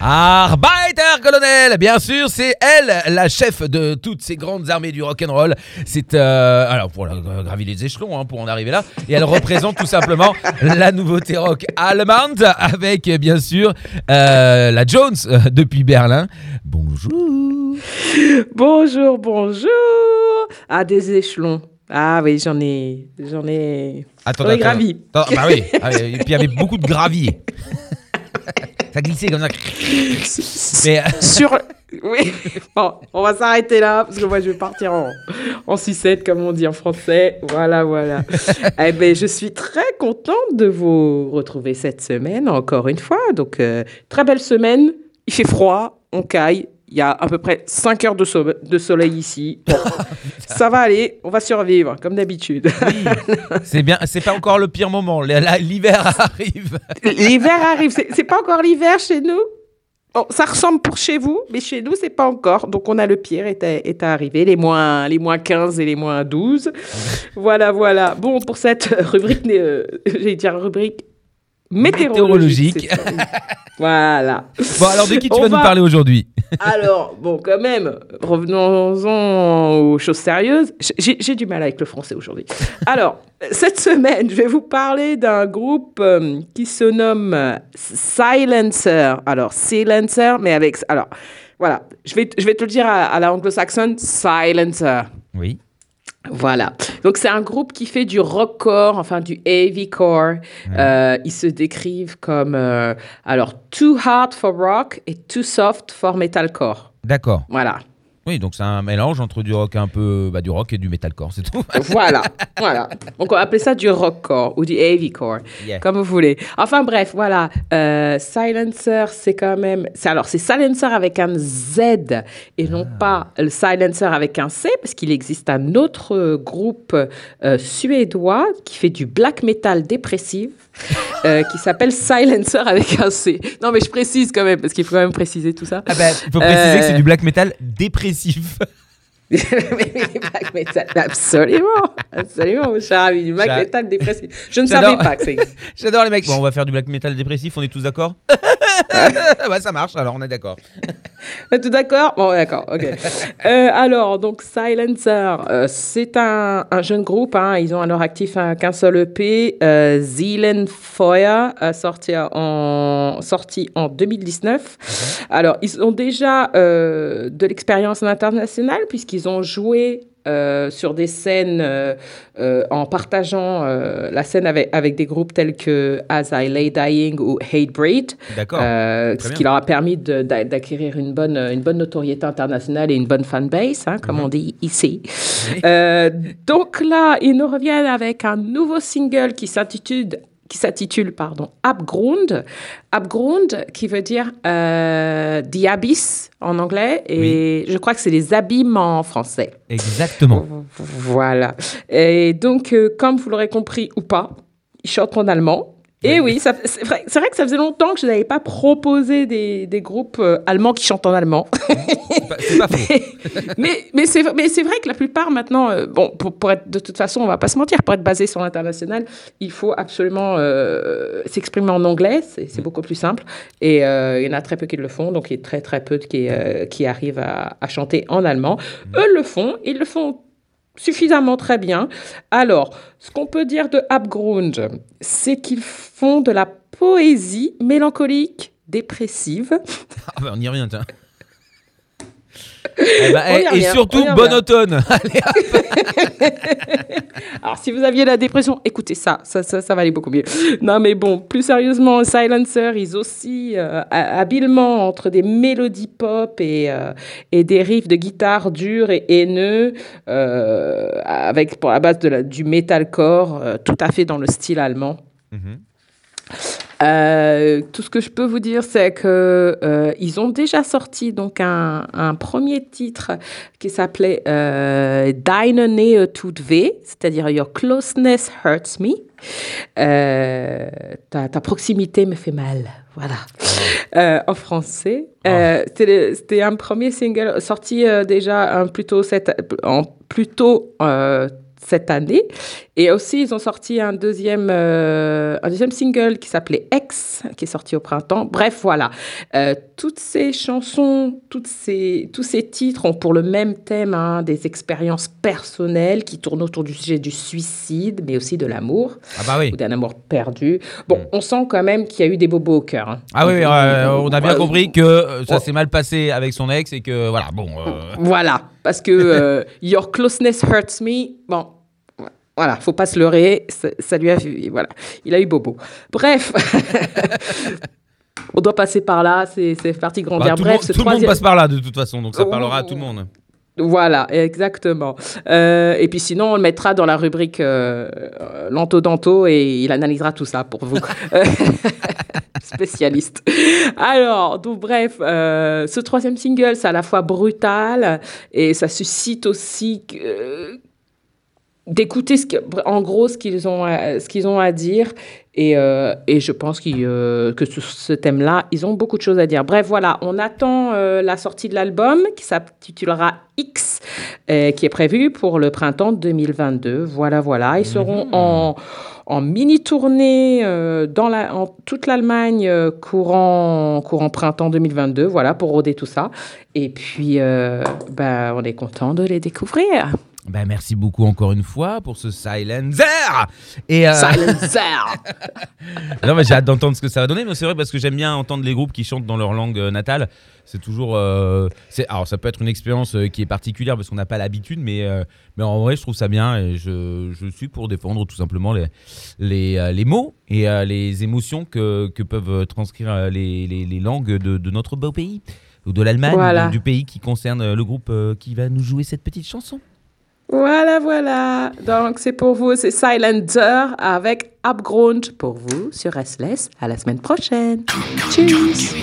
Arbeiter colonel, bien sûr, c'est elle, la chef de toutes ces grandes armées du rock'n'roll. C'est euh, alors pour la- gravir les échelons hein, pour en arriver là, et elle représente tout simplement la nouveauté rock allemande avec bien sûr euh, la Jones euh, depuis Berlin. Bonjour. Bonjour, bonjour. À des échelons. Ah oui, j'en ai, j'en ai. Attends, j'en ai attends. gravi. Attends, bah oui, ah oui, et puis il y avait beaucoup de gravier. ça glissait comme ça. Mais euh, Sur. Oui. Bon, on va s'arrêter là parce que moi je vais partir en, en sucette comme on dit en français. Voilà, voilà. eh ben, je suis très contente de vous retrouver cette semaine encore une fois. Donc euh, très belle semaine. Il fait froid, on caille. Il y a à peu près 5 heures de, so- de soleil ici. Ça va aller, on va survivre comme d'habitude. c'est bien, c'est pas encore le pire moment. L'hiver arrive. L'hiver arrive. C'est c'est pas encore l'hiver chez nous. Bon, ça ressemble pour chez vous, mais chez nous, c'est pas encore. Donc, on a le pire est, à- est à arriver, les moins, les moins 15 et les moins 12. voilà, voilà. Bon, pour cette rubrique, euh, j'allais dire rubrique météorologique. Voilà. Bon, alors de qui tu On vas nous parler aujourd'hui? Alors, bon, quand même, revenons-en aux choses sérieuses. J'ai du mal avec le français aujourd'hui. Alors, cette semaine, je vais vous parler d'un groupe euh, qui se nomme Silencer. Alors, Silencer, mais avec... Alors, voilà, je vais, je vais te le dire à, à la anglo-saxonne, Silencer. Oui. Voilà. Donc, c'est un groupe qui fait du rockcore, enfin du heavycore. Euh, ils se décrivent comme, euh, alors, too hard for rock et too soft for metalcore. D'accord. Voilà. Oui, donc c'est un mélange entre du rock un peu, bah, du rock et du metalcore, c'est tout. voilà, voilà. Donc on va appeler ça du rockcore ou du heavycore, Yeah. comme vous voulez. Enfin bref, voilà. Euh, silencer, c'est quand même. c'est- Alors c'est silencer avec un Z et non pas le silencer avec un C, parce qu'il existe un autre euh, groupe euh, suédois qui fait du black metal dépressif. euh, qui s'appelle Silencer avec un C. Non, mais je précise quand même, parce qu'il faut quand même préciser tout ça. Ah bah, il faut préciser que c'est du black metal dépressif. Black metal, absolument, absolument, mon cher ami, du black metal dépressif. Je ne savais pas que existait. J'adore les mecs. Bon, on va faire du black metal dépressif, on est tous d'accord Ouais, ça marche, alors on est d'accord. Tout d'accord? Bon, d'accord, ok. Euh, alors, donc, Silencer, euh, c'est un, un jeune groupe. hein, ils ont à leur actif un- qu'un seul EP, euh, euh, sorti, en, sorti en 2019. Alors, ils ont déjà euh, de l'expérience internationale, puisqu'ils ont joué euh, sur des scènes euh, euh, en partageant la scène avec, avec des groupes tels que As I Lay Dying ou. Euh, Très ce qui leur a permis d'acquérir une bonne, une bonne notoriété internationale et une bonne fanbase, hein, Mhm. comme on dit ici. Donc là, ils nous reviennent avec un nouveau single qui s'intitule qui s'intitule pardon Abgrund Abgrund qui veut dire euh, the abyss en anglais et je crois que c'est les abîmes en français Exactement. voilà. Et donc, euh, comme vous l'aurez compris ou pas, ils chantent en allemand. Et oui, c'est vrai, vrai que ça faisait longtemps que je n'avais pas proposé des, des groupes euh, allemands qui chantent en allemand. C'est pas- C'est pas faux. mais mais c'est vrai que la plupart maintenant, euh, bon, pour, pour être de toute façon, on va pas se mentir, pour être basé sur l'international, il faut absolument euh, s'exprimer en anglais, c'est c'est beaucoup plus simple. Et il y en a très peu qui le font, donc il y a très très peu qui qui arrivent à, à chanter en allemand. Eux le font, ils le font suffisamment très bien. Alors, ce qu'on peut dire de Abgrund, c'est qu'ils font de la poésie mélancolique, dépressive. Ah bah, on y revient, tiens. Eh y eh, et surtout, bon automne. Allez, Alors, si vous aviez la dépression, écoutez ça, ça, ça, ça va aller beaucoup mieux. Non, mais bon, plus sérieusement, Silencer, ils oscillent euh, ha- habilement entre des mélodies pop et, euh, et des riffs de guitare durs et haineux, euh, avec pour la base de la- du metalcore, tout à fait dans le style allemand. Mhm. Euh, tout ce que je peux vous dire, c'est que euh, ils ont déjà sorti donc un, un premier titre qui s'appelait euh, Deine Nähe tut weh, c'est-à-dire Your closeness hurts me. Euh, ta, ta proximité me fait mal. Voilà. Euh, en français. Euh, c'était un premier single sorti déjà un plutôt cette, en plutôt cette année. Et aussi, ils ont sorti un deuxième, euh, un deuxième single qui s'appelait X, qui est sorti au printemps. Bref, voilà. Euh, toutes ces chansons, toutes ces, tous ces titres ont pour le même thème hein, des expériences personnelles qui tournent autour du sujet du suicide, mais aussi de l'amour, Ah bah oui. ou d'un amour perdu. Bon, on sent quand même qu'il y a eu des bobos au cœur. hein. Ah oui, oui, euh, on a bien compris que ça s'est mal passé avec son ex et que voilà, bon. Voilà, parce que euh, Your closeness hurts me. Bon, voilà, faut pas se leurrer. Ça, ça lui a, voilà, il a eu bobo. Bref, on doit passer par là. C'est c'est parti bah, grandir. tout le Bref, monde, ce tout le monde passe par là de toute façon, donc ça Oh. parlera à tout le monde. Voilà, exactement. Euh, et puis sinon, on le mettra dans la rubrique euh, euh, Lanto Danto et il analysera tout ça pour vous. Spécialiste. Alors, donc bref, euh, ce troisième single, c'est à la fois brutal et ça suscite aussi euh, d'écouter ce que- en gros ce qu'ils ont, à- ce qu'ils ont à dire. Et, euh, et je pense qu'ils, euh, que sur ce thème-là, ils ont beaucoup de choses à dire. Bref, voilà, on attend euh, la sortie de l'album qui s'intitulera X, euh, qui est prévu pour le printemps 2022. Voilà, voilà. Ils seront en, en mini-tournée euh, dans la, en toute l'Allemagne euh, courant, courant printemps 2022, voilà, pour roder tout ça. Et puis, euh, ben, on est content de les découvrir. Ben, merci beaucoup encore une fois pour ce Silencer. Et euh, Silencer non, mais j'ai hâte d'entendre ce que ça va donner. Mais c'est vrai parce que j'aime bien entendre les groupes qui chantent dans leur langue euh, natale. C'est toujours. euh, c'est alors ça peut être une expérience euh, qui est particulière parce qu'on n'a pas l'habitude, mais euh, mais en vrai je trouve ça bien et je, je suis pour défendre tout simplement les les, les mots et les émotions que, que peuvent transcrire les, les, les langues de, de notre beau pays ou de l'Allemagne Voilà. ou du pays qui concerne le groupe qui va nous jouer cette petite chanson. Voilà, voilà. Donc, c'est pour vous, c'est Silencer avec Abgrund pour vous sur Restless. À la semaine prochaine. Tschüss.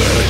Say